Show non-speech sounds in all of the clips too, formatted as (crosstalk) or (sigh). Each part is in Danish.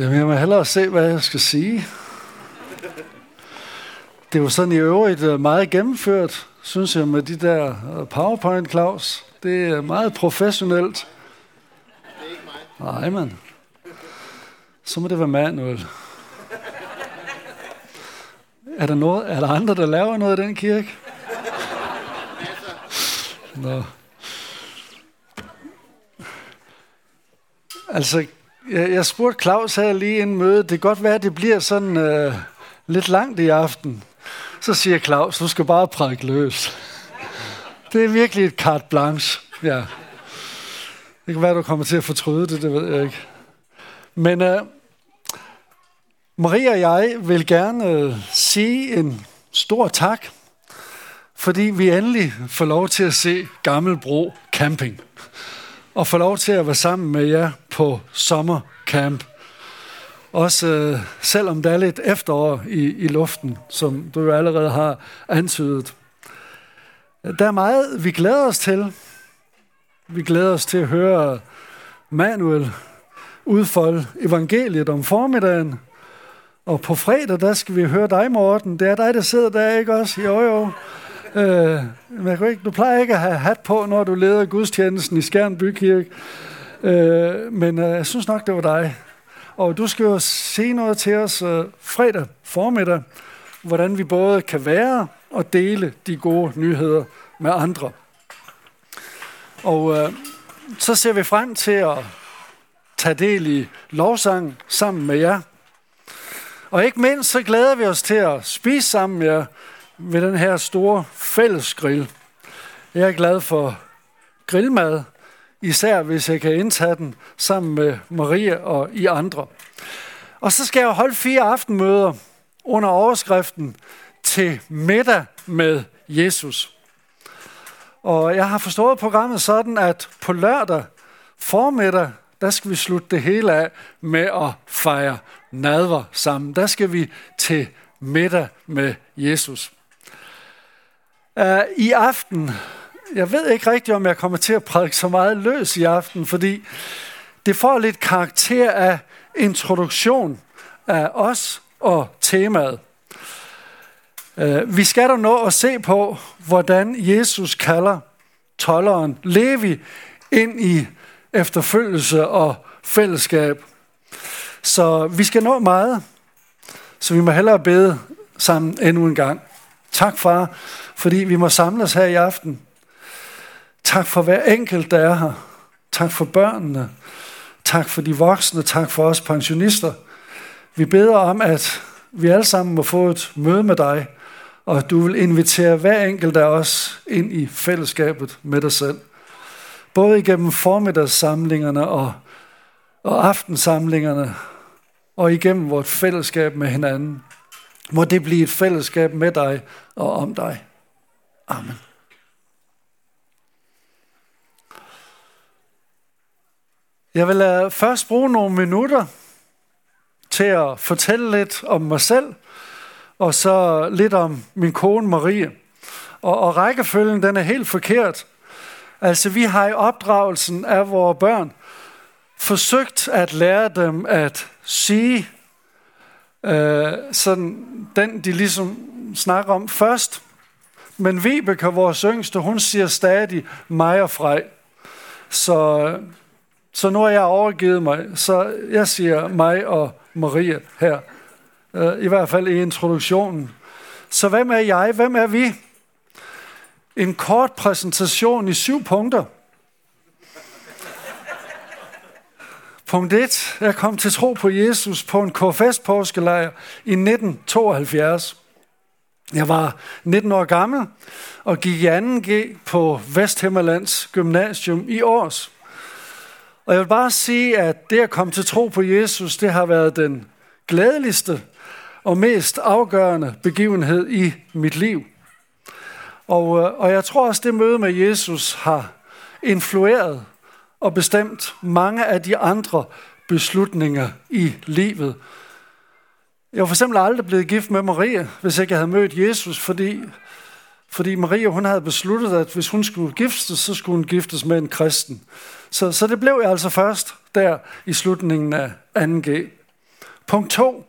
Jamen, jeg må hellere se, hvad jeg skal sige. Det var sådan i øvrigt øh, meget gennemført, synes jeg, med de der øh, PowerPoint, Claus. Det er meget professionelt. Det er ikke mig. Nej, mand. Så må det være manuel. Er der, noget, er der andre, der laver noget i den kirke? Nå. Altså, jeg, jeg spurgte Claus her lige inden møde. Det kan godt være, at det bliver sådan øh, lidt langt i aften. Så siger Claus, du skal bare prædike løs. Det er virkelig et carte blanche. Ja. Det kan være, du kommer til at fortryde det, det ved jeg ikke. Men øh, Maria og jeg vil gerne øh, sige en stor tak, fordi vi endelig får lov til at se Gammelbro Camping. Og få lov til at være sammen med jer på sommercamp. Også øh, selvom der er lidt efterår i, i luften, som du jo allerede har antydet. Der er meget, vi glæder os til. Vi glæder os til at høre Manuel udfolde evangeliet om formiddagen. Og på fredag, der skal vi høre dig, Morten. Det er dig, der sidder der, ikke også? Jo, jo. Øh, men kan ikke, du plejer ikke at have hat på, når du leder gudstjenesten i Skjern Bykirke. Øh, men øh, jeg synes nok, det var dig. Og du skal jo se noget til os øh, fredag formiddag, hvordan vi både kan være og dele de gode nyheder med andre. Og øh, så ser vi frem til at tage del i lovsang sammen med jer. Og ikke mindst så glæder vi os til at spise sammen med jer ved den her store fællesgrill. Jeg er glad for grillmad, især hvis jeg kan indtage den sammen med Maria og I andre. Og så skal jeg holde fire aftenmøder under overskriften til middag med Jesus. Og jeg har forstået programmet sådan, at på lørdag formiddag, der skal vi slutte det hele af med at fejre nadver sammen. Der skal vi til middag med Jesus. Uh, I aften, jeg ved ikke rigtigt, om jeg kommer til at prædike så meget løs i aften, fordi det får lidt karakter af introduktion af os og temaet. Uh, vi skal da nå at se på, hvordan Jesus kalder tolleren Levi ind i efterfølgelse og fællesskab. Så vi skal nå meget, så vi må hellere bede sammen endnu en gang. Tak, far, fordi vi må samles her i aften. Tak for hver enkelt, der er her. Tak for børnene. Tak for de voksne. Tak for os pensionister. Vi beder om, at vi alle sammen må få et møde med dig, og at du vil invitere hver enkelt af os ind i fællesskabet med dig selv. Både igennem formiddagssamlingerne og, og aftensamlingerne, og igennem vores fællesskab med hinanden. Må det blive et fællesskab med dig og om dig. Amen. Jeg vil øh, først bruge nogle minutter til at fortælle lidt om mig selv, og så lidt om min kone Marie. Og, og rækkefølgen, den er helt forkert. Altså, vi har i opdragelsen af vores børn forsøgt at lære dem at sige øh, sådan den, de ligesom snakker om først. Men Vibeke, vores yngste, hun siger stadig mig og Frej. Så, så nu har jeg overgivet mig, så jeg siger mig og Maria her. Øh, I hvert fald i introduktionen. Så hvem er jeg? Hvem er vi? En kort præsentation i syv punkter. Punkt 1. Jeg kom til tro på Jesus på en KFS-påskelejr i 1972. Jeg var 19 år gammel og gik i 2G på Vesthimmerlands Gymnasium i års. Og jeg vil bare sige, at det at komme til tro på Jesus, det har været den glædeligste og mest afgørende begivenhed i mit liv. Og, øh, og jeg tror også, det møde med Jesus har influeret og bestemt mange af de andre beslutninger i livet. Jeg var for eksempel aldrig blevet gift med Maria, hvis ikke jeg havde mødt Jesus, fordi, fordi Maria hun havde besluttet, at hvis hun skulle giftes, så skulle hun giftes med en kristen. Så, så det blev jeg altså først der i slutningen af 2G. Punkt 2.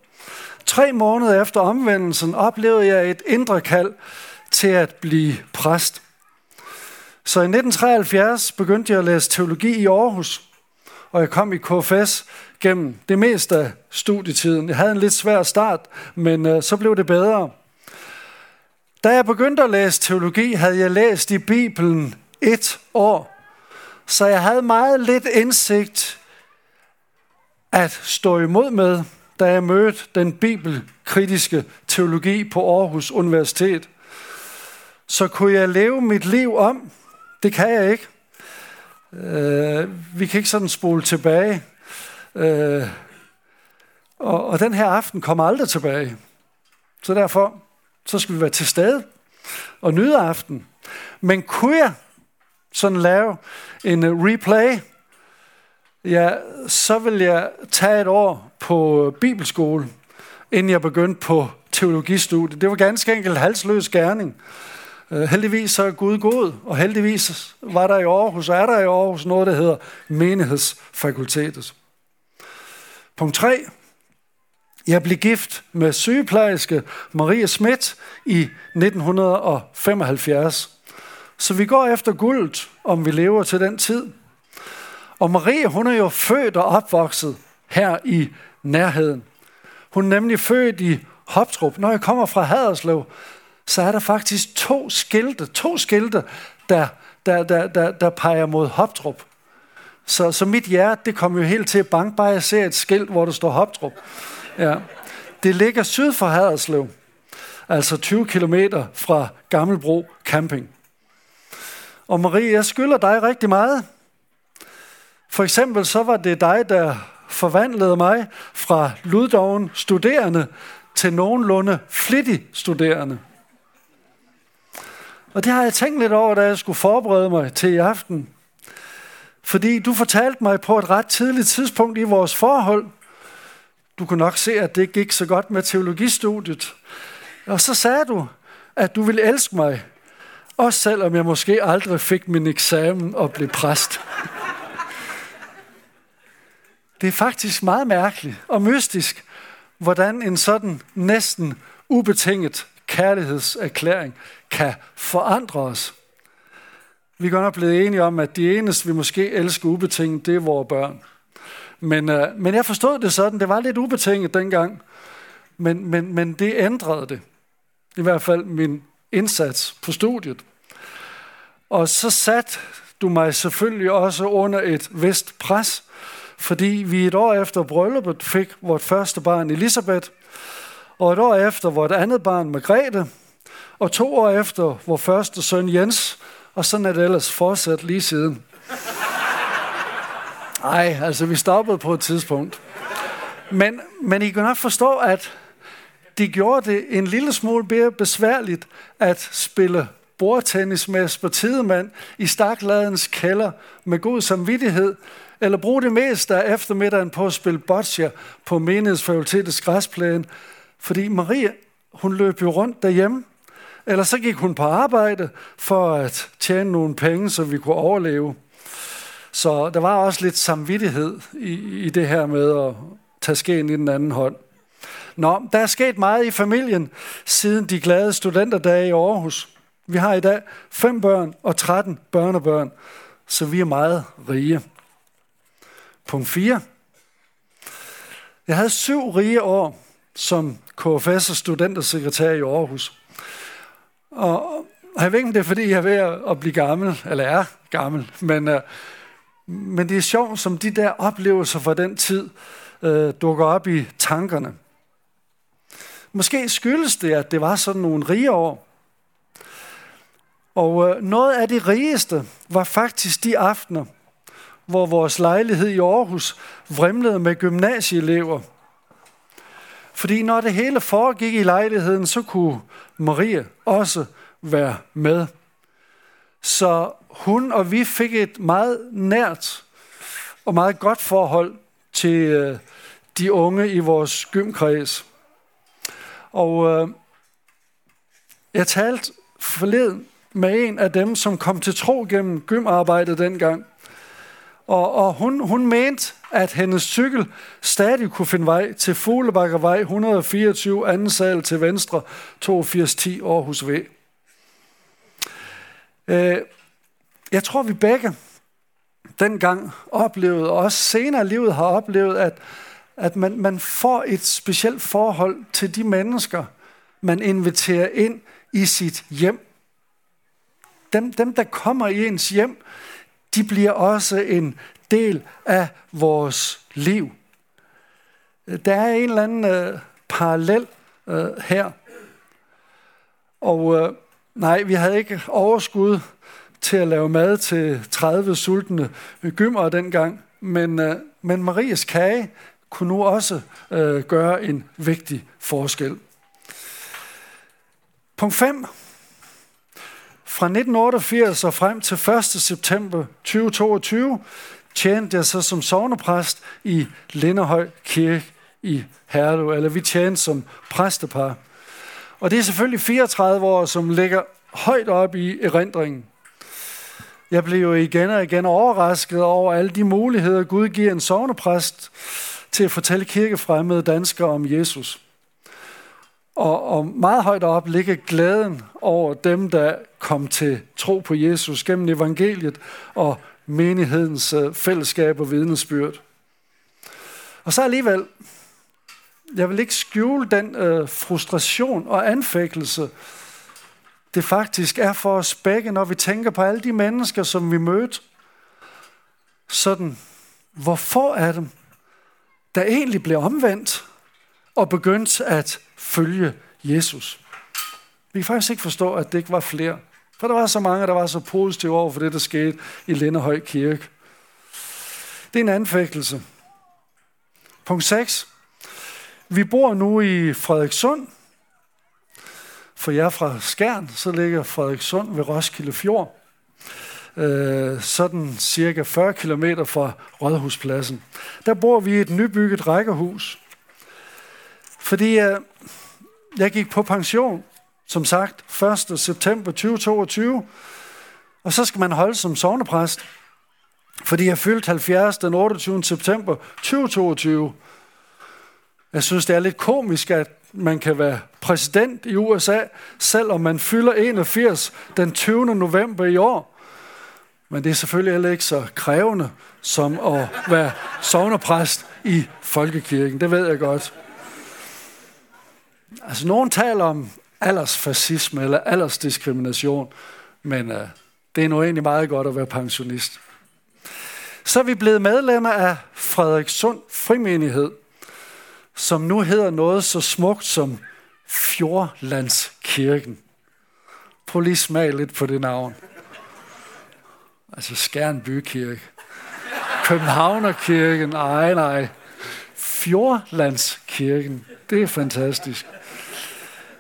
Tre måneder efter omvendelsen oplevede jeg et indre kald til at blive præst. Så i 1973 begyndte jeg at læse teologi i Aarhus, og jeg kom i KFS gennem det meste af studietiden. Jeg havde en lidt svær start, men øh, så blev det bedre. Da jeg begyndte at læse teologi, havde jeg læst i Bibelen et år, så jeg havde meget lidt indsigt at stå imod med, da jeg mødte den bibelkritiske teologi på Aarhus Universitet. Så kunne jeg leve mit liv om. Det kan jeg ikke. Øh, vi kan ikke sådan spole tilbage. Øh, og, og den her aften kommer aldrig tilbage. Så derfor så skal vi være til stede og nyde aften. Men kunne jeg sådan lave en øh, replay, ja, så vil jeg tage et år på øh, bibelskole, inden jeg begyndte på teologistudiet. Det var ganske enkelt halsløs gerning. Øh, heldigvis så er Gud god, og heldigvis var der i Aarhus, og er der i Aarhus noget, der hedder menighedsfakultetet. Punkt 3. Jeg blev gift med sygeplejerske Maria Schmidt i 1975. Så vi går efter guldet, om vi lever til den tid. Og Maria, hun er jo født og opvokset her i nærheden. Hun er nemlig født i Hoptrup. Når jeg kommer fra Haderslev, så er der faktisk to skilte, to skilte, der, der, der, der, der peger mod Hoptrup. Så, så mit hjerte, det kom jo helt til at banke, bare jeg ser et skilt, hvor der står Hoptrup. Ja. Det ligger syd for Haderslev, altså 20 km fra Gammelbro Camping. Og Marie, jeg skylder dig rigtig meget. For eksempel så var det dig, der forvandlede mig fra luddoven studerende til nogenlunde flittig studerende. Og det har jeg tænkt lidt over, da jeg skulle forberede mig til i aften. Fordi du fortalte mig på et ret tidligt tidspunkt i vores forhold, du kunne nok se, at det gik så godt med teologistudiet. Og så sagde du, at du ville elske mig, også selvom jeg måske aldrig fik min eksamen og blev præst. Det er faktisk meget mærkeligt og mystisk, hvordan en sådan næsten ubetinget kærlighedserklæring kan forandre os. Vi er godt nok blevet enige om, at de eneste, vi måske elsker ubetinget, det er vores børn. Men, øh, men jeg forstod det sådan, det var lidt ubetinget dengang, men, men, men det ændrede det. I hvert fald min indsats på studiet. Og så satte du mig selvfølgelig også under et vist pres, fordi vi et år efter brylluppet fik vort første barn Elisabeth, og et år efter vort andet barn Margrethe, og to år efter vores første søn Jens, og sådan er det ellers fortsat lige siden. Nej, altså vi stoppede på et tidspunkt. Men, men I kan nok forstå, at de gjorde det en lille smule mere besværligt at spille bordtennis med Spartidemand i Stakladens kælder med god samvittighed, eller bruge det meste af eftermiddagen på at spille boccia på menighedsfakultetets græsplæne, fordi Maria, hun løb jo rundt derhjemme, eller så gik hun på arbejde for at tjene nogle penge, så vi kunne overleve. Så der var også lidt samvittighed i, i det her med at tage skeen i den anden hånd. Nå, der er sket meget i familien siden de glade studenterdage i Aarhus. Vi har i dag fem børn og 13 børnebørn, så vi er meget rige. Punkt 4. Jeg havde syv rige år som KFS og studentersekretær i Aarhus. Og jeg ved ikke, det er, fordi jeg er ved at blive gammel, eller er gammel, men øh, men det er sjovt, som de der oplevelser fra den tid øh, dukker op i tankerne. Måske skyldes det, at det var sådan nogle rige år. Og øh, noget af det rigeste var faktisk de aftener, hvor vores lejlighed i Aarhus vrimlede med gymnasieelever. Fordi når det hele foregik i lejligheden, så kunne Maria også være med. Så hun og vi fik et meget nært og meget godt forhold til øh, de unge i vores gymkreds. Og øh, jeg talte forleden med en af dem, som kom til tro gennem gymarbejdet dengang. Og, og hun, hun mente, at hendes cykel stadig kunne finde vej til Fuglebakkervej 124, anden sal til venstre, 8210 Aarhus V. Øh, jeg tror, vi begge dengang oplevede, og også senere i livet har oplevet, at, at man, man får et specielt forhold til de mennesker, man inviterer ind i sit hjem. Dem, dem der kommer i ens hjem, de bliver også en del af vores liv. Der er en eller anden øh, parallel øh, her. Og øh, nej, vi havde ikke overskud til at lave mad til 30 sultne gymmer dengang, men, øh, men Maries kage kunne nu også øh, gøre en vigtig forskel. Punkt 5. Fra 1988 og frem til 1. september 2022 tjente jeg så som sovnepræst i Linderhøj Kirke i Herlev, eller vi tjente som præstepar. Og det er selvfølgelig 34 år, som ligger højt op i erindringen. Jeg blev jo igen og igen overrasket over alle de muligheder, Gud giver en sovnepræst til at fortælle kirkefremmede danskere om Jesus. Og, og meget højt op ligger glæden over dem, der kom til tro på Jesus gennem evangeliet og menighedens øh, fællesskab og vidnesbyrd. Og så alligevel, jeg vil ikke skjule den øh, frustration og anfægtelse, det faktisk er for os begge, når vi tænker på alle de mennesker, som vi mødte. Sådan, hvorfor er dem, der egentlig blev omvendt og begyndte at følge Jesus. Vi kan faktisk ikke forstå, at det ikke var flere. For der var så mange, der var så positive over for det, der skete i Lindehøj Kirke. Det er en anfægtelse. Punkt 6. Vi bor nu i Frederikssund. For jer fra Skjern, så ligger Frederikssund ved Roskilde Fjord. Øh, sådan cirka 40 km fra Rådhuspladsen. Der bor vi i et nybygget rækkehus. Fordi jeg, jeg gik på pension, som sagt, 1. september 2022, og så skal man holde som sovnepræst, fordi jeg fyldte 70 den 28. september 2022. Jeg synes, det er lidt komisk, at man kan være præsident i USA, selvom man fylder 81 den 20. november i år. Men det er selvfølgelig heller ikke så krævende som at være sovnepræst i folkekirken. Det ved jeg godt. Altså, nogen taler om aldersfascisme eller aldersdiskrimination, men uh, det er nu egentlig meget godt at være pensionist. Så er vi blevet medlemmer af Frederikssund Frimenighed, som nu hedder noget så smukt som Fjordlandskirken. Prøv lige smag lidt på det navn. Altså Skjern Bykirke. Københavnerkirken. Nej, nej. Fjordlandskirken. Det er fantastisk.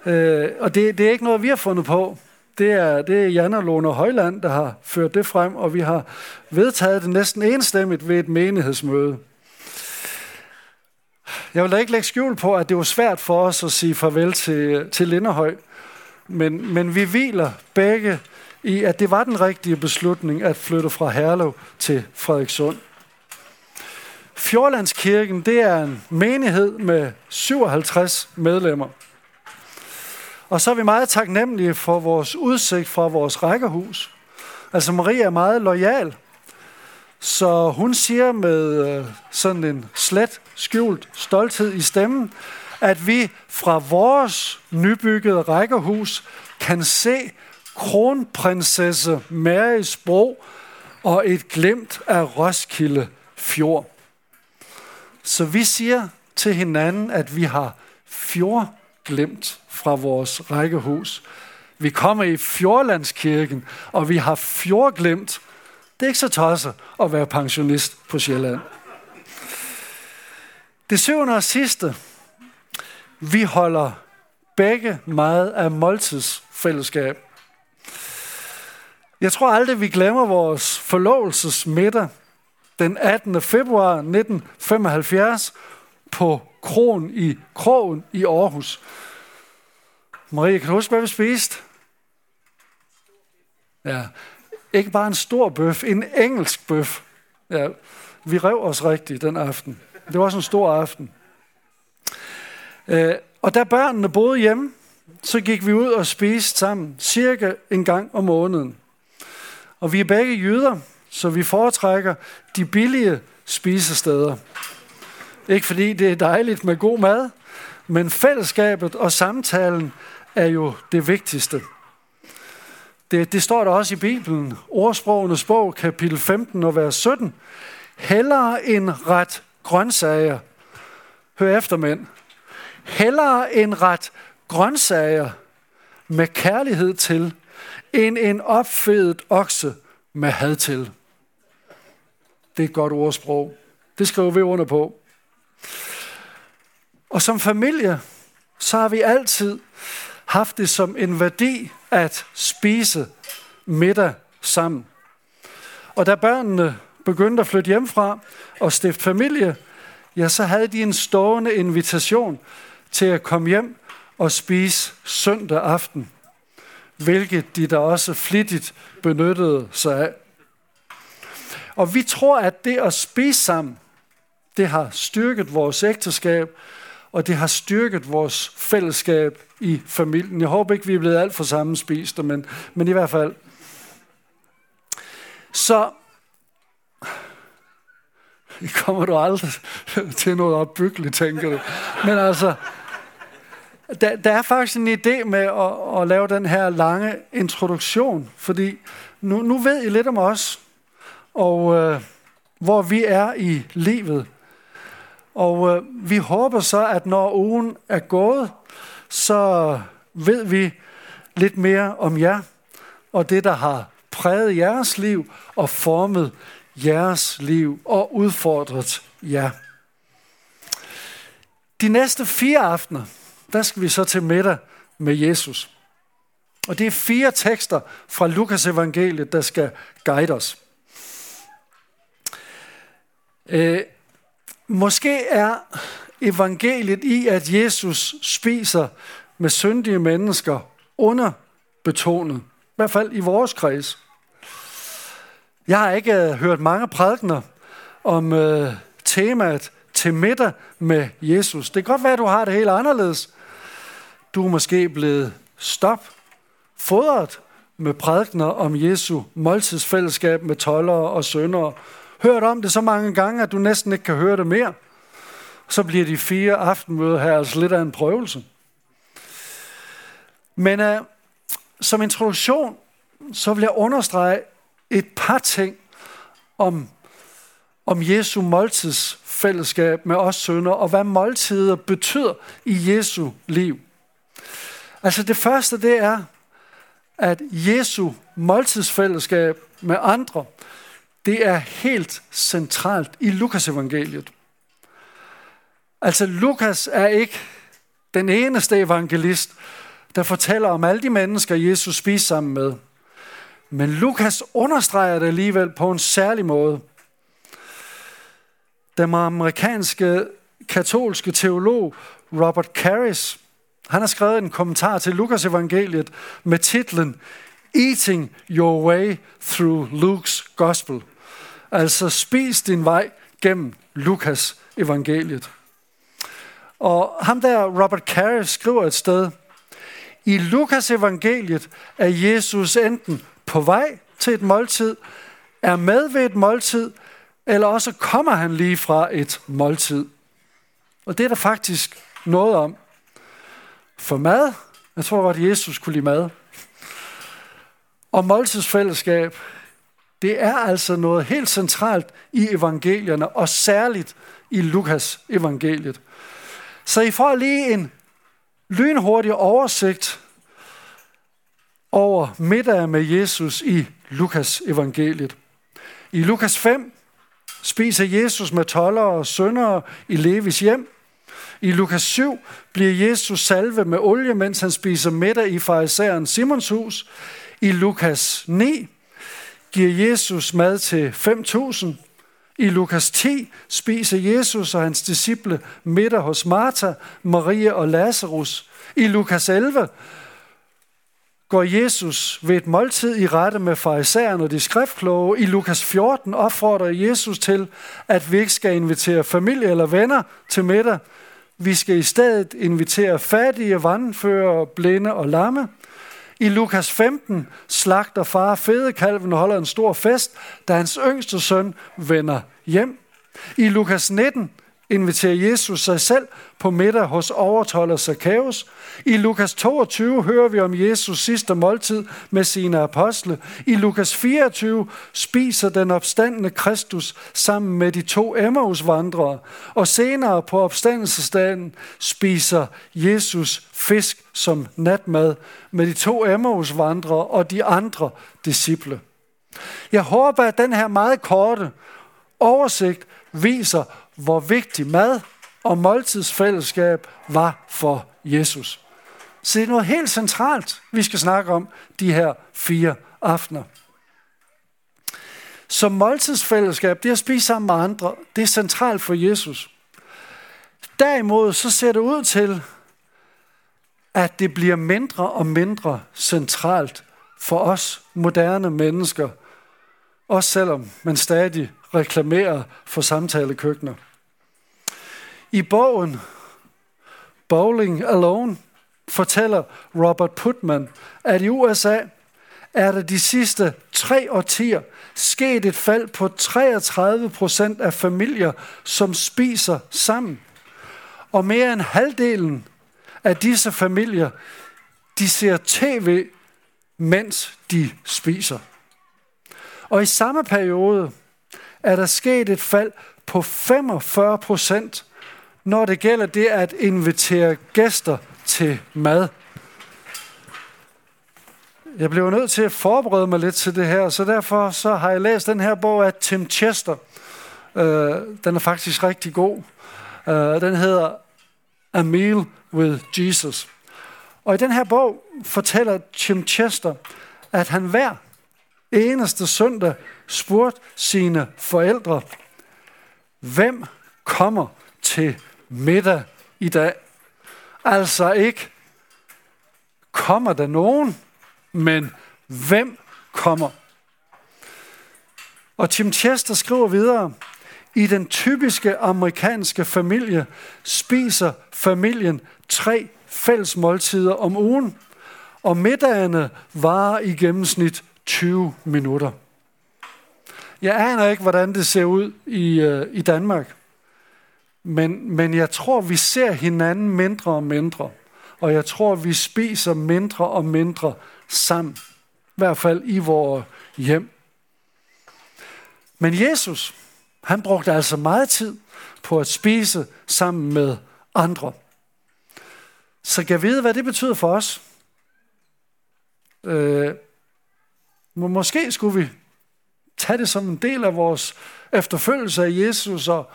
Øh, og det, det er ikke noget, vi har fundet på. Det er, det er Jan og Lone Højland, der har ført det frem, og vi har vedtaget det næsten enstemmigt ved et menighedsmøde. Jeg vil da ikke lægge skjul på, at det var svært for os at sige farvel til, til Linderhøj, men, men vi hviler begge i, at det var den rigtige beslutning at flytte fra Herlev til Frederikssund. Fjordlandskirken, det er en menighed med 57 medlemmer. Og så er vi meget taknemmelige for vores udsigt fra vores rækkehus. Altså Maria er meget lojal så hun siger med øh, sådan en slet skjult stolthed i stemmen, at vi fra vores nybyggede rækkehus kan se kronprinsesse Marys bro og et glimt af Roskilde Fjord. Så vi siger til hinanden, at vi har fjordglimt fra vores rækkehus. Vi kommer i Fjordlandskirken, og vi har fjordglemt. det er ikke så tosset at være pensionist på Sjælland. Det syvende og sidste. Vi holder begge meget af måltidsfællesskab. Jeg tror aldrig, vi glemmer vores forlovelsesmiddag den 18. februar 1975 på Kron i Krogen i Aarhus. Marie, kan du huske, hvad vi spiste? Ja, ikke bare en stor bøf, en engelsk bøf. Ja, Vi rev os rigtigt den aften. Det var også en stor aften. Øh, og da børnene boede hjemme, så gik vi ud og spiste sammen cirka en gang om måneden. Og vi er begge jøder, så vi foretrækker de billige spisesteder. Ikke fordi det er dejligt med god mad, men fællesskabet og samtalen er jo det vigtigste. Det, det står der også i Bibelen, ordsprogenes bog, kapitel 15 og vers 17. Hellere en ret grøntsager. Hør efter, mænd. Hellere en ret grøntsager med kærlighed til, end en opfedet okse med had til. Det er et godt ordsprog. Det skriver vi under på. Og som familie, så har vi altid haft det som en værdi at spise middag sammen. Og da børnene begyndte at flytte hjemmefra og stifte familie, ja, så havde de en stående invitation til at komme hjem og spise søndag aften, hvilket de da også flittigt benyttede sig af. Og vi tror, at det at spise sammen, det har styrket vores ægteskab, og det har styrket vores fællesskab i familien. Jeg håber ikke, vi er blevet alt for sammenspiste, men, men i hvert fald. Så (laughs) kommer du aldrig (laughs) til noget opbyggeligt, tænker du. Men altså, der, der er faktisk en idé med at, at lave den her lange introduktion, fordi nu, nu ved I lidt om os, og øh, hvor vi er i livet. Og øh, vi håber så, at når ugen er gået, så ved vi lidt mere om jer, og det, der har præget jeres liv og formet jeres liv og udfordret jer. De næste fire aftener, der skal vi så til middag med Jesus. Og det er fire tekster fra Lukas evangeliet, der skal guide os. Øh, måske er evangeliet i, at Jesus spiser med syndige mennesker underbetonet. I hvert fald i vores kreds. Jeg har ikke øh, hørt mange prædikener om øh, temaet til middag med Jesus. Det kan godt være, at du har det helt anderledes. Du er måske blevet stop, fodret med prædikener om Jesu måltidsfællesskab med tollere og søndere. Hørt om det så mange gange, at du næsten ikke kan høre det mere. Så bliver de fire aftenmøder her altså lidt af en prøvelse. Men uh, som introduktion, så vil jeg understrege et par ting om, om Jesu måltidsfællesskab med os sønder, og hvad måltider betyder i Jesu liv. Altså det første, det er, at Jesu måltidsfællesskab med andre, det er helt centralt i Lukas evangeliet. Altså Lukas er ikke den eneste evangelist, der fortæller om alle de mennesker, Jesus spiser sammen med. Men Lukas understreger det alligevel på en særlig måde. Den amerikanske katolske teolog Robert Caris, han har skrevet en kommentar til Lukas evangeliet med titlen Eating Your Way Through Luke's Gospel. Altså spis din vej gennem Lukas evangeliet. Og ham der, Robert Carey, skriver et sted, i Lukas evangeliet er Jesus enten på vej til et måltid, er med ved et måltid, eller også kommer han lige fra et måltid. Og det er der faktisk noget om. For mad, jeg tror godt, Jesus kunne lide mad. Og måltidsfællesskab, det er altså noget helt centralt i evangelierne, og særligt i Lukas evangeliet. Så I får lige en lynhurtig oversigt over middag med Jesus i Lukas evangeliet. I Lukas 5 spiser Jesus med toller og søndere i Levis hjem. I Lukas 7 bliver Jesus salve med olie, mens han spiser middag i farisæeren Simons hus. I Lukas 9 giver Jesus mad til 5.000. I Lukas 10 spiser Jesus og hans disciple middag hos Martha, Maria og Lazarus. I Lukas 11 går Jesus ved et måltid i rette med farisæerne og de skriftkloge. I Lukas 14 opfordrer Jesus til, at vi ikke skal invitere familie eller venner til middag. Vi skal i stedet invitere fattige, vandfører, blinde og lamme. I Lukas 15 slagter far fedekalven og holder en stor fest, da hans yngste søn vender hjem. I Lukas 19 inviterer Jesus sig selv på middag hos overtolder Zacchaeus. I Lukas 22 hører vi om Jesus sidste måltid med sine apostle. I Lukas 24 spiser den opstandende Kristus sammen med de to Emmaus-vandrere. Og senere på opstandelsesdagen spiser Jesus fisk som natmad med de to Emmaus-vandrere og de andre disciple. Jeg håber, at den her meget korte oversigt viser, hvor vigtig mad og måltidsfællesskab var for Jesus. Så det er noget helt centralt, vi skal snakke om de her fire aftener. Som måltidsfællesskab, det at spise sammen med andre, det er centralt for Jesus. Derimod så ser det ud til, at det bliver mindre og mindre centralt for os moderne mennesker, også selvom man stadig reklamerer for samtalekøkkener. I bogen Bowling Alone fortæller Robert Putman, at i USA er der de sidste tre årtier sket et fald på 33 procent af familier, som spiser sammen. Og mere end halvdelen af disse familier, de ser tv, mens de spiser. Og i samme periode er der sket et fald på 45 procent, når det gælder det at invitere gæster til mad. Jeg blev nødt til at forberede mig lidt til det her, så derfor så har jeg læst den her bog af Tim Chester. Uh, den er faktisk rigtig god. Uh, den hedder A Meal with Jesus. Og i den her bog fortæller Tim Chester, at han hver eneste søndag spurgte sine forældre, hvem kommer til middag i dag? Altså ikke, kommer der nogen, men hvem kommer? Og Tim Chester skriver videre, i den typiske amerikanske familie spiser familien tre fælles måltider om ugen, og middagene varer i gennemsnit 20 minutter. Jeg aner ikke, hvordan det ser ud i, øh, i Danmark, men, men jeg tror, vi ser hinanden mindre og mindre, og jeg tror, vi spiser mindre og mindre sammen, i hvert fald i vores hjem. Men Jesus, han brugte altså meget tid på at spise sammen med andre. Så kan jeg vide, hvad det betyder for os? Øh, måske skulle vi tage det som en del af vores efterfølgelse af Jesus og,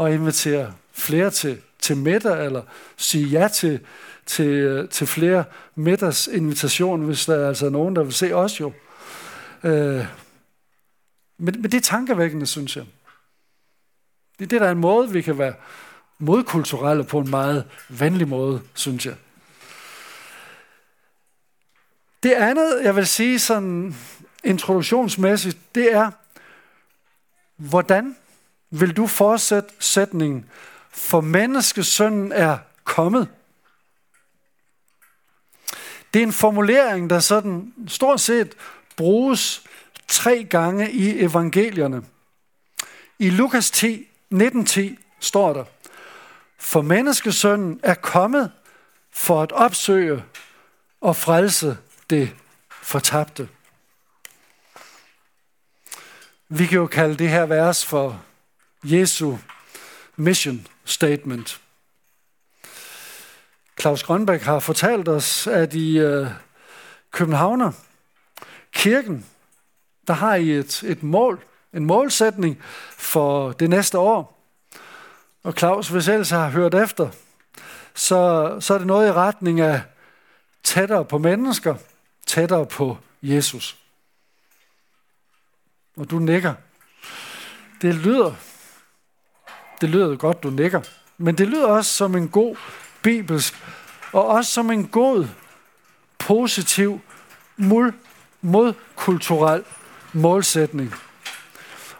og invitere flere til, til middag, eller sige ja til, til, til flere middagsinvitationer, hvis der altså er altså nogen, der vil se os jo. Øh, men, men det er tankevækkende, synes jeg. Det, det er en måde, vi kan være modkulturelle på en meget venlig måde, synes jeg. Det andet, jeg vil sige sådan introduktionsmæssigt, det er, hvordan vil du fortsætte sætningen, for menneskesønnen er kommet? Det er en formulering, der sådan stort set bruges tre gange i evangelierne. I Lukas 10, 19.10 står der, for menneskesønnen er kommet for at opsøge og frelse det fortabte. Vi kan jo kalde det her vers for Jesu mission statement. Claus Grønbæk har fortalt os, at i øh, Københavner kirken, der har I et, et mål, en målsætning for det næste år. Og Claus, hvis ellers har hørt efter, så, så er det noget i retning af tættere på mennesker, tættere på Jesus. Og du nikker. Det lyder, det lyder godt, du nikker. Men det lyder også som en god bibelsk, og også som en god, positiv mul, modkulturel målsætning.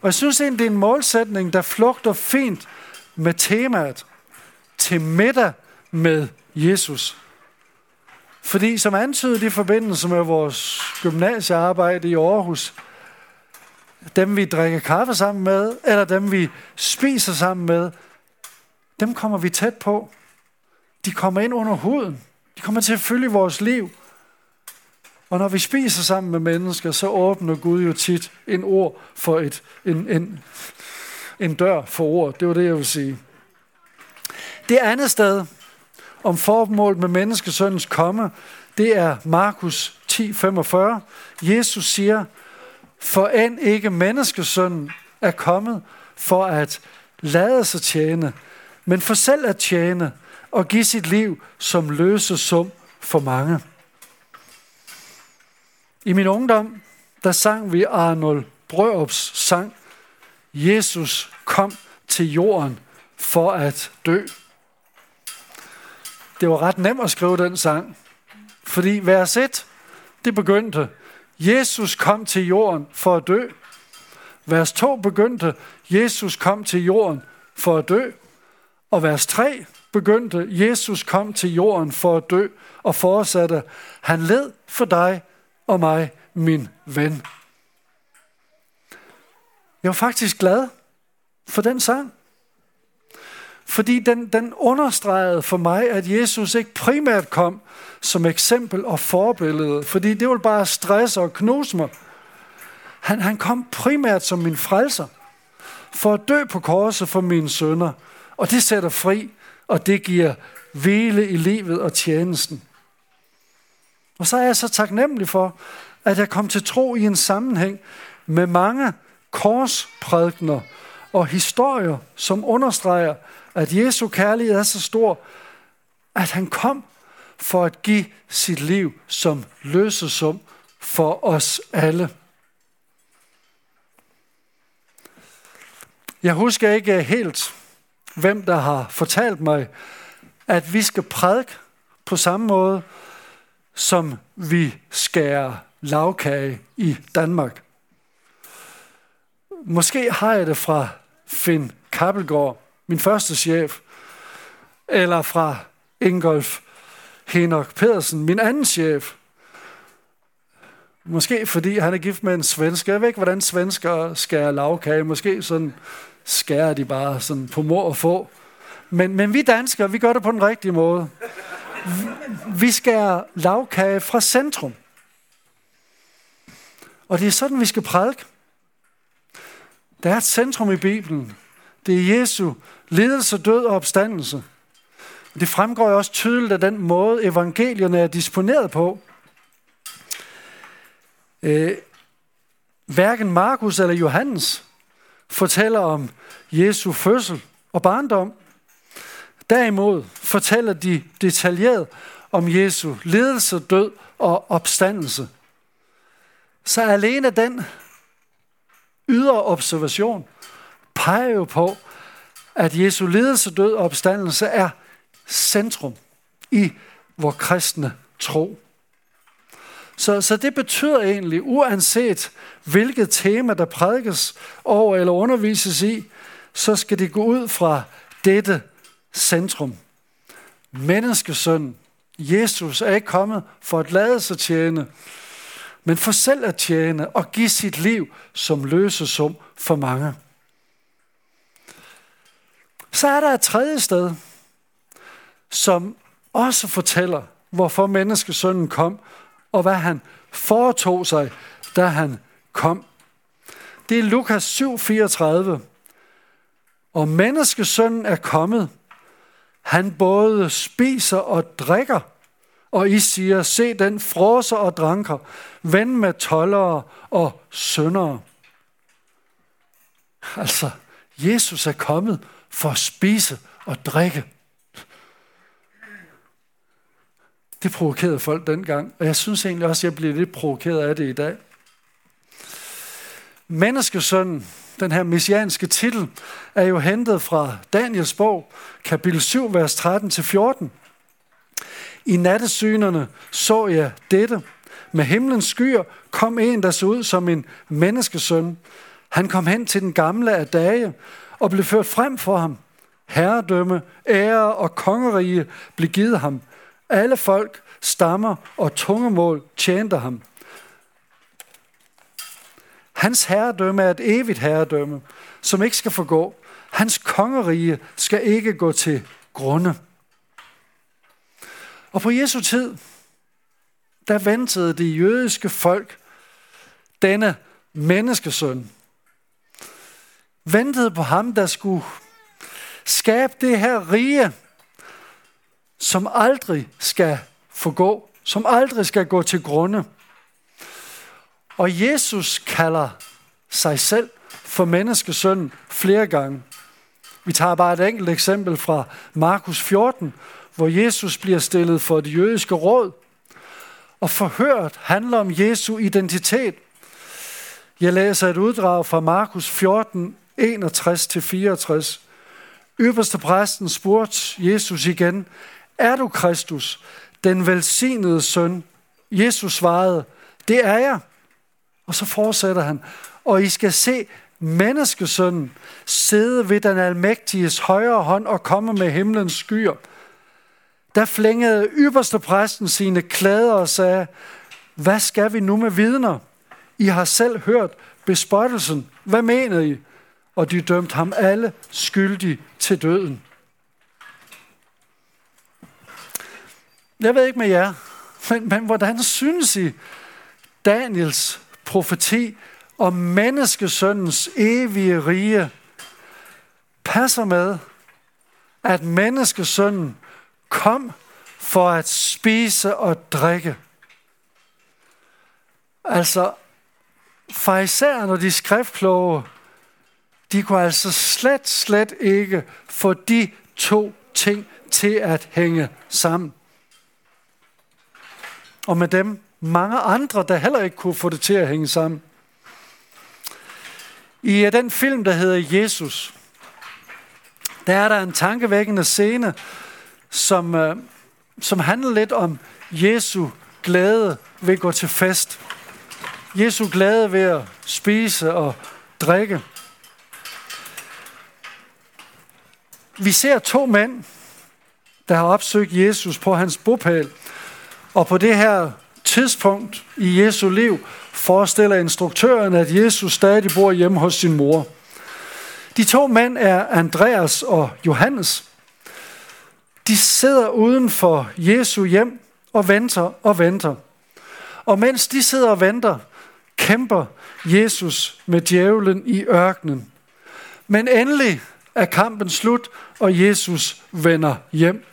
Og jeg synes egentlig, det er en målsætning, der flugter fint med temaet til middag med Jesus. Fordi som antydet i forbindelse med vores gymnasiearbejde i Aarhus, dem vi drikker kaffe sammen med, eller dem vi spiser sammen med, dem kommer vi tæt på. De kommer ind under huden. De kommer til at følge vores liv. Og når vi spiser sammen med mennesker, så åbner Gud jo tit en ord for et, en, en, en dør for ord. Det var det, jeg ville sige. Det andet sted om formålet med menneskesøndens komme, det er Markus 10:45. Jesus siger, for end ikke menneskesønnen er kommet for at lade sig tjene, men for selv at tjene og give sit liv som løsesum for mange. I min ungdom, der sang vi Arnold Brørups sang, Jesus kom til jorden for at dø. Det var ret nemt at skrive den sang, fordi vers 1, det begyndte, Jesus kom til jorden for at dø. Vers 2 begyndte, Jesus kom til jorden for at dø. Og vers 3 begyndte, Jesus kom til jorden for at dø, og fortsatte, han led for dig og mig, min ven. Jeg var faktisk glad for den sang. Fordi den, den understregede for mig, at Jesus ikke primært kom som eksempel og forbillede, fordi det ville bare stresse og knuse mig. Han, han kom primært som min frelser, for at dø på korset for mine sønner, og det sætter fri, og det giver hvile i livet og tjenesten. Og så er jeg så taknemmelig for, at jeg kom til tro i en sammenhæng med mange korsprædikner og historier, som understreger, at Jesu kærlighed er så stor, at han kom for at give sit liv som løsesum for os alle. Jeg husker ikke helt, hvem der har fortalt mig, at vi skal prædike på samme måde, som vi skærer lavkage i Danmark. Måske har jeg det fra Finn Kappelgaard, min første chef, eller fra Ingolf Henok Pedersen, min anden chef. Måske fordi han er gift med en svensker. Jeg ved ikke, hvordan svensker skærer lavkage. Måske sådan skærer de bare sådan på mor og få. Men, men vi danskere, vi gør det på den rigtige måde. Vi skærer lavkage fra centrum. Og det er sådan, vi skal prædike. Der er et centrum i Bibelen. Det er Jesu ledelse, død og opstandelse. Det fremgår jo også tydeligt af den måde, evangelierne er disponeret på. Øh, hverken Markus eller Johannes fortæller om Jesu fødsel og barndom. Derimod fortæller de detaljeret om Jesu ledelse, død og opstandelse. Så alene den ydre observation peger jo på, at Jesu ledelse, død og opstandelse er centrum i vores kristne tro. Så, så det betyder egentlig, uanset hvilket tema, der prædikes over eller undervises i, så skal det gå ud fra dette centrum. Menneskesøn, Jesus, er ikke kommet for at lade sig tjene, men for selv at tjene og give sit liv som løsesum for mange. Så er der et tredje sted, som også fortæller, hvorfor menneskesønnen kom, og hvad han foretog sig, da han kom. Det er Lukas 7:34. Og menneskesønnen er kommet. Han både spiser og drikker, og I siger, se den froser og dranker, ven med tollere og syndere. Altså, Jesus er kommet for at spise og drikke. Det provokerede folk dengang, og jeg synes egentlig også, at jeg bliver lidt provokeret af det i dag. Menneskesønnen, den her messianske titel, er jo hentet fra Daniels bog, kapitel 7, vers 13-14. I nattesynerne så jeg dette. med himlens skyer kom en, der så ud som en menneskesøn. Han kom hen til den gamle af dage og blev ført frem for ham. Herredømme, ære og kongerige blev givet ham. Alle folk, stammer og tungemål tjente ham. Hans herredømme er et evigt herredømme, som ikke skal forgå. Hans kongerige skal ikke gå til grunde. Og på Jesu tid, der ventede det jødiske folk denne menneskesøn. Ventede på ham, der skulle skabe det her rige, som aldrig skal forgå, som aldrig skal gå til grunde. Og Jesus kalder sig selv for menneskesøn flere gange. Vi tager bare et enkelt eksempel fra Markus 14, hvor Jesus bliver stillet for det jødiske råd. Og forhørt handler om Jesu identitet. Jeg læser et uddrag fra Markus 14, 61-64. Øverste præsten spurgte Jesus igen, er du Kristus, den velsignede søn? Jesus svarede, det er jeg. Og så fortsætter han, og I skal se menneskesønnen sidde ved den almægtiges højre hånd og komme med himlens skyer. Der flængede ypperste præsten sine klæder og sagde, hvad skal vi nu med vidner? I har selv hørt bespottelsen. Hvad mener I? Og de dømte ham alle skyldige til døden. Jeg ved ikke med jer, men, men hvordan synes I, Daniels profeti om menneskesøndens evige rige passer med, at menneskesønnen kom for at spise og drikke. Altså, fra især når de skriftkloge, de kunne altså slet, slet ikke få de to ting til at hænge sammen. Og med dem mange andre, der heller ikke kunne få det til at hænge sammen. I øh, den film, der hedder Jesus, der er der en tankevækkende scene, som, øh, som handler lidt om Jesu glæde ved at gå til fest. Jesu glæde ved at spise og drikke. Vi ser to mænd, der har opsøgt Jesus på hans bopæl. Og på det her tidspunkt i Jesu liv forestiller instruktøren, at Jesus stadig bor hjemme hos sin mor. De to mænd er Andreas og Johannes. De sidder uden for Jesu hjem og venter og venter. Og mens de sidder og venter, kæmper Jesus med djævlen i ørkenen. Men endelig er kampen slut, og Jesus vender hjem.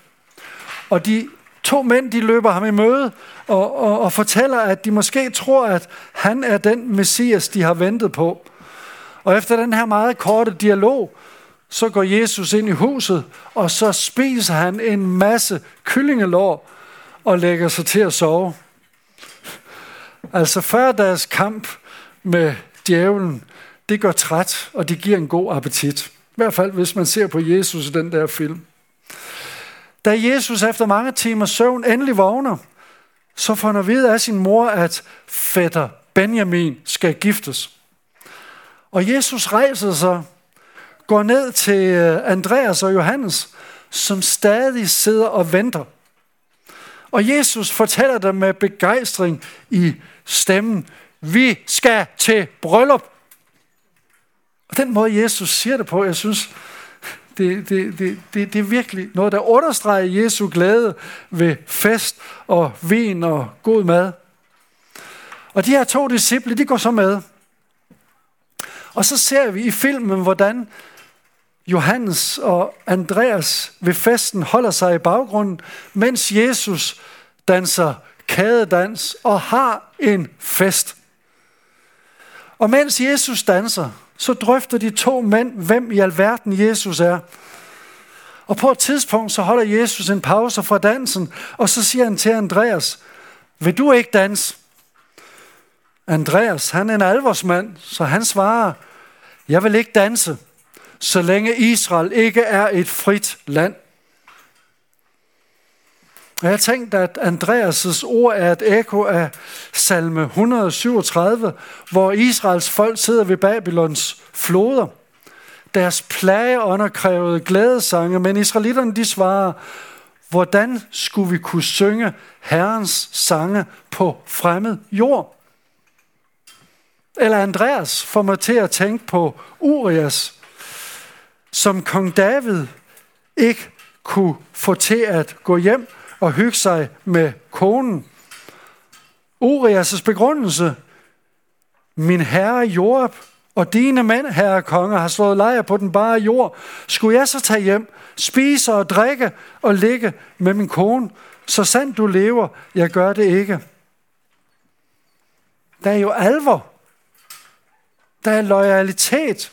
Og de to mænd, de løber ham i møde og, og, og fortæller, at de måske tror, at han er den messias, de har ventet på. Og efter den her meget korte dialog, så går Jesus ind i huset, og så spiser han en masse kyllingelår og lægger sig til at sove. Altså før deres kamp med djævlen, det går træt, og det giver en god appetit. I hvert fald, hvis man ser på Jesus i den der film. Da Jesus efter mange timer søvn endelig vågner, så får han at vide af sin mor, at fætter Benjamin skal giftes. Og Jesus rejser sig, går ned til øh, Andreas og Johannes, som stadig sidder og venter. Og Jesus fortæller dem med begejstring i stemmen, vi skal til bryllup. Og den måde Jesus siger det på, jeg synes, det, det, det, det, det er virkelig noget, der understreger Jesu glæde ved fest og vin og god mad. Og de her to disciple, de går så med. Og så ser vi i filmen, hvordan Johannes og Andreas ved festen holder sig i baggrunden, mens Jesus danser kædedans og har en fest. Og mens Jesus danser, så drøfter de to mænd, hvem i alverden Jesus er. Og på et tidspunkt, så holder Jesus en pause fra dansen, og så siger han til Andreas, vil du ikke danse? Andreas, han er en alvorsmand, så han svarer, jeg vil ikke danse, så længe Israel ikke er et frit land. Og jeg tænkte, at Andreas' ord er et ekko af salme 137, hvor Israels folk sidder ved Babylons floder. Deres plageånder krævede glædesange, men israelitterne de svarer, hvordan skulle vi kunne synge Herrens sange på fremmed jord? Eller Andreas får mig til at tænke på Urias, som kong David ikke kunne få til at gå hjem og hygge sig med konen. Urias' begrundelse, min herre Jorab og dine mænd, herre konger, har slået lejr på den bare jord. Skulle jeg så tage hjem, spise og drikke og ligge med min kone? Så sandt du lever, jeg gør det ikke. Der er jo alvor. Der er loyalitet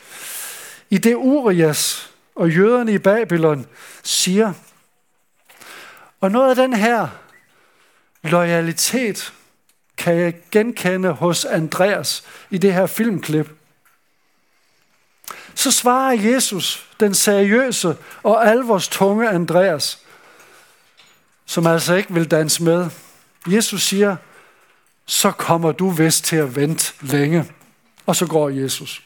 i det Urias og jøderne i Babylon siger. Og noget af den her loyalitet kan jeg genkende hos Andreas i det her filmklip. Så svarer Jesus, den seriøse og alvorstunge Andreas, som altså ikke vil danse med. Jesus siger, så kommer du vist til at vente længe. Og så går Jesus.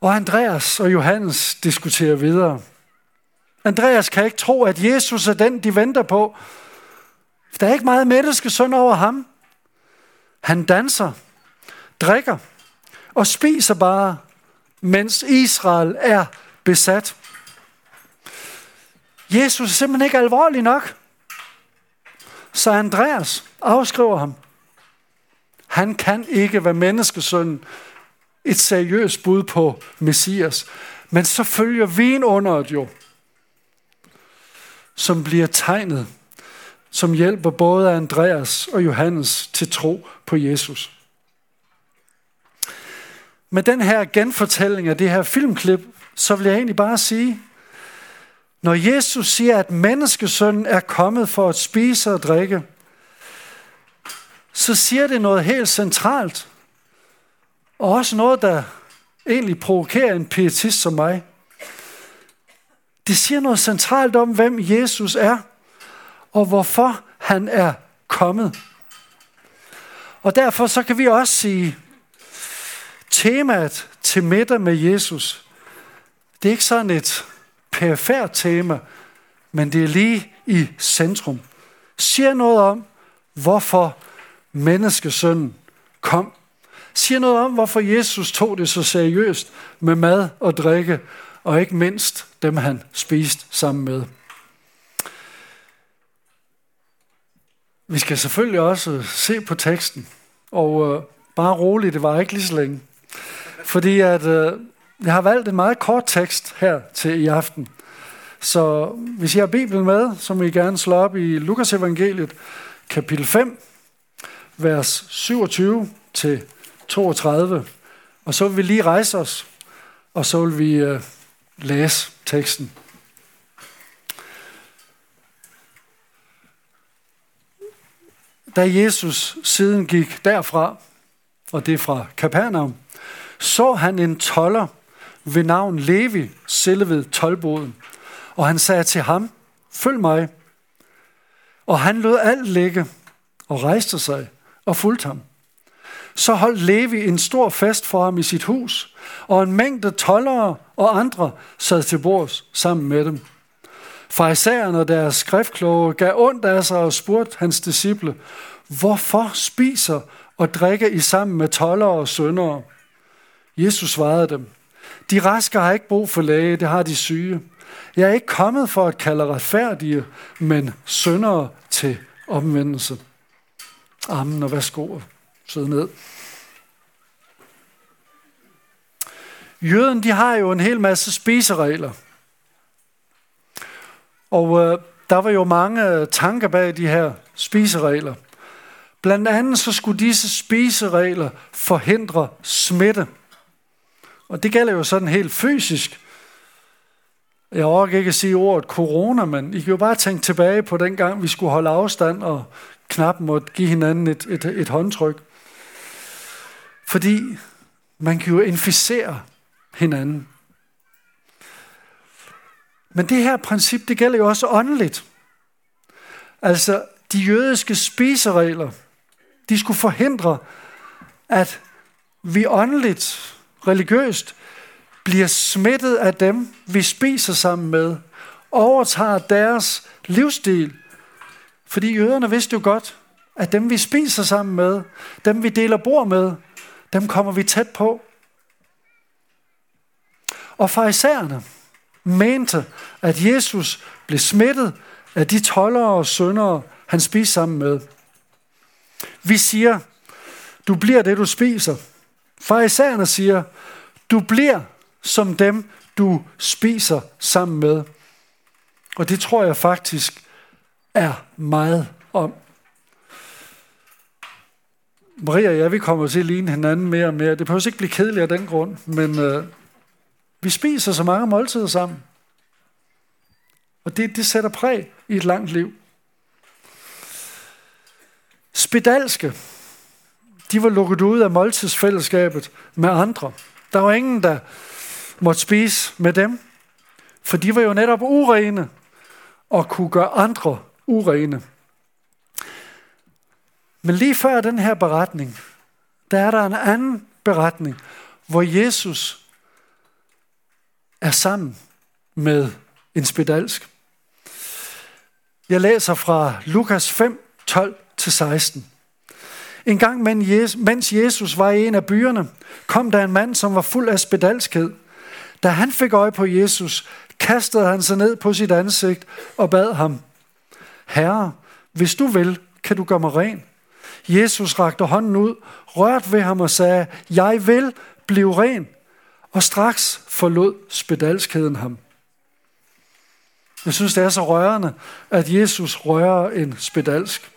Og Andreas og Johannes diskuterer videre. Andreas kan ikke tro, at Jesus er den, de venter på. Der er ikke meget menneskesøn over ham. Han danser, drikker og spiser bare, mens Israel er besat. Jesus er simpelthen ikke alvorlig nok. Så Andreas afskriver ham. Han kan ikke være menneskesøn, et seriøst bud på Messias. Men så følger vinunderet jo, som bliver tegnet, som hjælper både Andreas og Johannes til tro på Jesus. Med den her genfortælling af det her filmklip, så vil jeg egentlig bare sige, når Jesus siger, at menneskesønnen er kommet for at spise og drikke, så siger det noget helt centralt. Og også noget, der egentlig provokerer en pietist som mig. Det siger noget centralt om, hvem Jesus er, og hvorfor han er kommet. Og derfor så kan vi også sige, temaet til middag med Jesus, det er ikke sådan et perifært tema, men det er lige i centrum. Siger noget om, hvorfor menneskesønnen kom. Siger noget om, hvorfor Jesus tog det så seriøst med mad og drikke, og ikke mindst dem, han spiste sammen med. Vi skal selvfølgelig også se på teksten, og øh, bare roligt, det var ikke lige så længe. Fordi at, øh, jeg har valgt en meget kort tekst her til i aften. Så hvis I har Bibelen med, så må I gerne slå op i Lukas evangeliet, kapitel 5, vers 27 til 32. Og så vil vi lige rejse os, og så vil vi øh, læse teksten. Da Jesus siden gik derfra, og det er fra Kapernaum, så han en toller ved navn Levi sille ved tolboden. Og han sagde til ham, følg mig. Og han lod alt ligge og rejste sig og fulgte ham. Så holdt Levi en stor fest for ham i sit hus, og en mængde tollere og andre sad til bords sammen med dem. Farisæerne og deres skriftkloge gav ondt af sig og spurgte hans disciple, hvorfor spiser og drikker I sammen med tollere og syndere? Jesus svarede dem, de raske har ikke brug for læge, det har de syge. Jeg er ikke kommet for at kalde retfærdige, men syndere til omvendelse. Amen, og værsgo sidde ned. Jøden, de har jo en hel masse spiseregler. Og øh, der var jo mange øh, tanker bag de her spiseregler. Blandt andet så skulle disse spiseregler forhindre smitte. Og det gælder jo sådan helt fysisk. Jeg overgår ikke at sige ordet corona, men I kan jo bare tænke tilbage på den gang, vi skulle holde afstand og knap måtte give hinanden et, et, et håndtryk. Fordi man kan jo inficere hinanden. Men det her princip, det gælder jo også åndeligt. Altså, de jødiske spiseregler, de skulle forhindre, at vi åndeligt, religiøst, bliver smittet af dem, vi spiser sammen med, overtager deres livsstil. Fordi jøderne vidste jo godt, at dem vi spiser sammen med, dem vi deler bord med, dem kommer vi tæt på. Og farisæerne mente, at Jesus blev smittet af de tollere og syndere, han spiste sammen med. Vi siger, du bliver det, du spiser. Farisæerne siger, du bliver som dem, du spiser sammen med. Og det tror jeg faktisk er meget om. Maria og jeg, vi kommer til at ligne hinanden mere og mere. Det behøver ikke blive kedeligt af den grund, men øh, vi spiser så mange måltider sammen. Og det, det sætter præg i et langt liv. Spedalske, de var lukket ud af måltidsfællesskabet med andre. Der var ingen, der måtte spise med dem, for de var jo netop urene og kunne gøre andre urene. Men lige før den her beretning, der er der en anden beretning, hvor Jesus er sammen med en spedalsk. Jeg læser fra Lukas 5, 12-16. En gang mens Jesus var i en af byerne, kom der en mand, som var fuld af spedalskhed. Da han fik øje på Jesus, kastede han sig ned på sit ansigt og bad ham, Herre, hvis du vil, kan du gøre mig ren. Jesus rakte hånden ud, rørte ved ham og sagde, jeg vil blive ren. Og straks forlod spedalskheden ham. Jeg synes, det er så rørende, at Jesus rører en spedalsk.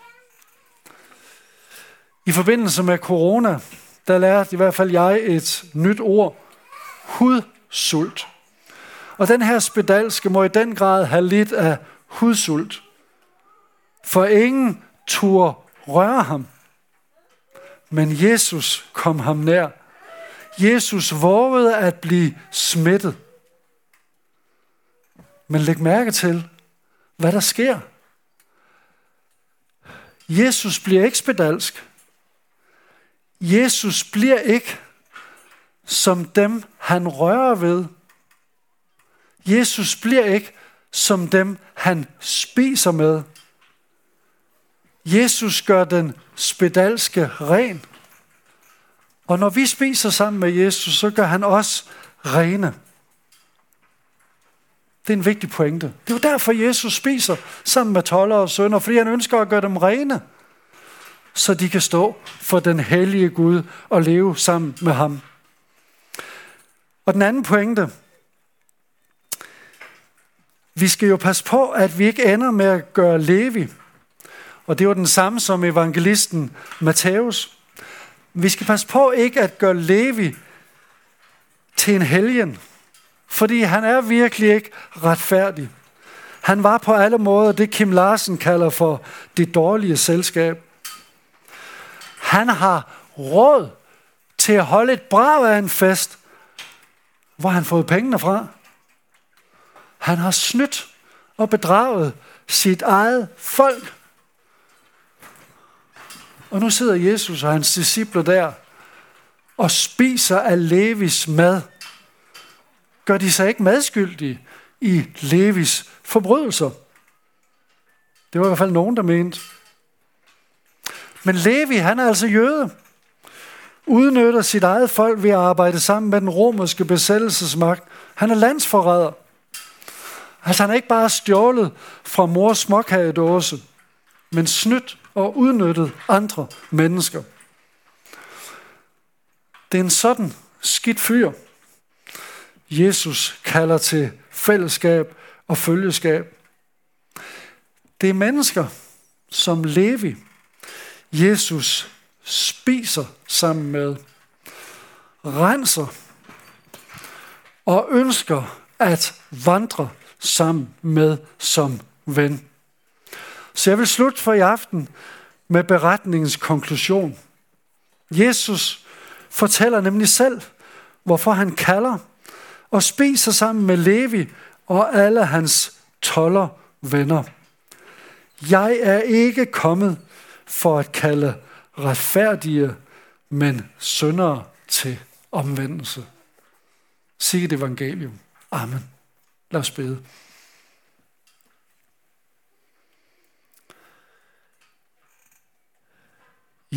I forbindelse med corona, der lærte i hvert fald jeg et nyt ord. Hudsult. Og den her spedalske må i den grad have lidt af hudsult. For ingen tur røre ham. Men Jesus kom ham nær. Jesus vågede at blive smittet. Men læg mærke til, hvad der sker. Jesus bliver ikke spedalsk. Jesus bliver ikke som dem, han rører ved. Jesus bliver ikke som dem, han spiser med. Jesus gør den spedalske ren. Og når vi spiser sammen med Jesus, så gør han os rene. Det er en vigtig pointe. Det er jo derfor, Jesus spiser sammen med toller og sønder, fordi han ønsker at gøre dem rene, så de kan stå for den hellige Gud og leve sammen med ham. Og den anden pointe, vi skal jo passe på, at vi ikke ender med at gøre Levi, og det var den samme som evangelisten Matthæus. Vi skal passe på ikke at gøre Levi til en helgen, fordi han er virkelig ikke retfærdig. Han var på alle måder det, Kim Larsen kalder for det dårlige selskab. Han har råd til at holde et brav af en fest, hvor han fået pengene fra. Han har snydt og bedraget sit eget folk. Og nu sidder Jesus og hans disciple der og spiser af Levis mad. Gør de sig ikke medskyldige i Levis forbrydelser? Det var i hvert fald nogen, der mente. Men Levi, han er altså jøde. Udnytter sit eget folk ved at arbejde sammen med den romerske besættelsesmagt. Han er landsforræder. Altså han er ikke bare stjålet fra mors småkagedåse, men snydt og udnyttet andre mennesker. Det er en sådan skidt fyr, Jesus kalder til fællesskab og følgeskab. Det er mennesker, som Levi, Jesus spiser sammen med, renser og ønsker at vandre sammen med som ven. Så jeg vil slutte for i aften med beretningens konklusion. Jesus fortæller nemlig selv, hvorfor han kalder og spiser sammen med Levi og alle hans toller venner. Jeg er ikke kommet for at kalde retfærdige, men syndere til omvendelse. Sig et evangelium. Amen. Lad os bede.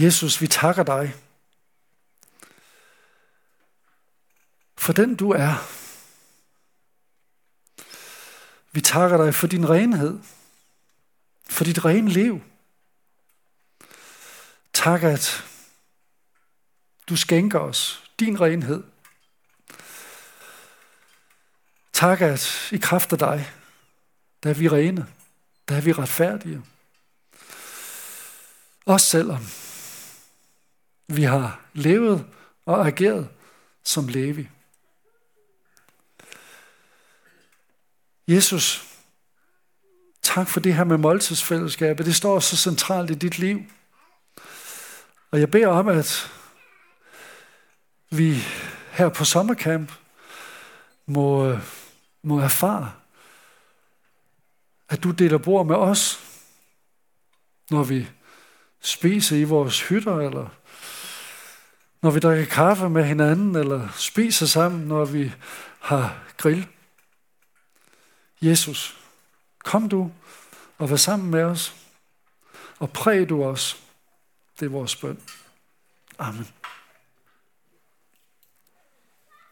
Jesus, vi takker dig for den du er. Vi takker dig for din renhed, for dit rene liv. Tak, at du skænker os din renhed. Tak, at i kraft af dig, der er vi rene, der er vi retfærdige. Også selvom vi har levet og ageret som Levi. Jesus, tak for det her med måltidsfællesskabet. Det står så centralt i dit liv. Og jeg beder om, at vi her på sommercamp må, må erfare, at du deler bord med os, når vi spiser i vores hytter, eller når vi drikker kaffe med hinanden, eller spiser sammen, når vi har grill. Jesus, kom du og vær sammen med os, og præg du os. Det er vores bøn. Amen.